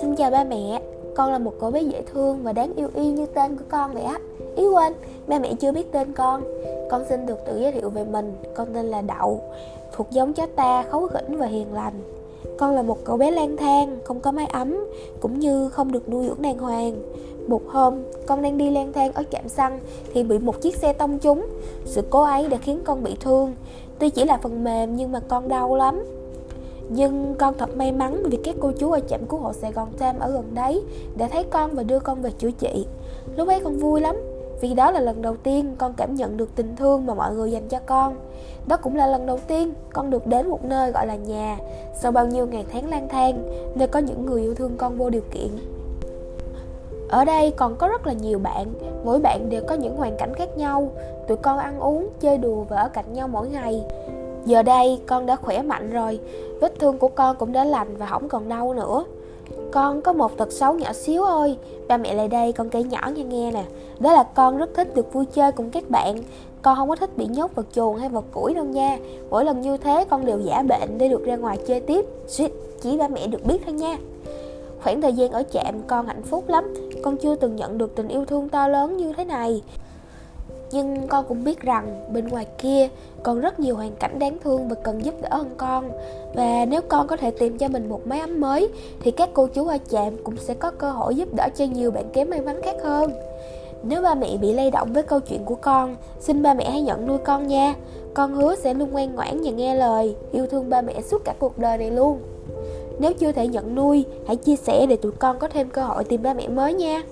Xin chào ba mẹ, con là một cậu bé dễ thương và đáng yêu y như tên của con vậy á. Ý quên, ba mẹ chưa biết tên con. Con xin được tự giới thiệu về mình, con tên là Đậu Thuộc giống chó ta, khấu khỉnh và hiền lành. Con là một cậu bé lang thang, không có mái ấm Cũng như không được nuôi dưỡng đàng hoàng. Một hôm, con đang đi lang thang ở trạm xăng Thì bị một chiếc xe tông trúng Sự cố ấy đã khiến con bị thương Tuy chỉ là phần mềm nhưng mà con đau lắm nhưng con thật may mắn vì các cô chú ở trạm cứu hộ Sài Gòn Tam ở gần đấy đã thấy con và đưa con về chữa trị. Lúc ấy con vui lắm, vì đó là lần đầu tiên con cảm nhận được tình thương mà mọi người dành cho con. Đó cũng là lần đầu tiên con được đến một nơi gọi là nhà sau bao nhiêu ngày tháng lang thang, nơi có những người yêu thương con vô điều kiện. Ở đây còn có rất là nhiều bạn, mỗi bạn đều có những hoàn cảnh khác nhau. Tụi con ăn uống, chơi đùa và ở cạnh nhau mỗi ngày. Giờ đây con đã khỏe mạnh rồi Vết thương của con cũng đã lành và không còn đau nữa. Con có một tật xấu nhỏ xíu thôi Ba mẹ lại đây con kể nhỏ nghe nghe nè. Đó là con rất thích được vui chơi cùng các bạn. Con không có thích bị nhốt vào chuồng hay vào củi đâu nha. Mỗi lần như thế con đều giả bệnh để được ra ngoài chơi tiếp. Suýt chỉ ba mẹ được biết thôi nha. Khoảng thời gian ở trạm con hạnh phúc lắm. Con chưa từng nhận được tình yêu thương to lớn như thế này. Nhưng con cũng biết rằng bên ngoài kia còn rất nhiều hoàn cảnh đáng thương và cần giúp đỡ hơn con. Và nếu con có thể tìm cho mình một mái ấm mới, thì các cô chú ở trạm cũng sẽ có cơ hội giúp đỡ cho nhiều bạn kém may mắn khác hơn. Nếu ba mẹ bị lay động với câu chuyện của con, xin ba mẹ hãy nhận nuôi con nha. Con hứa sẽ luôn ngoan ngoãn và nghe lời yêu thương ba mẹ suốt cả cuộc đời này luôn nếu chưa thể nhận nuôi, hãy chia sẻ để tụi con có thêm cơ hội tìm ba mẹ mới nha.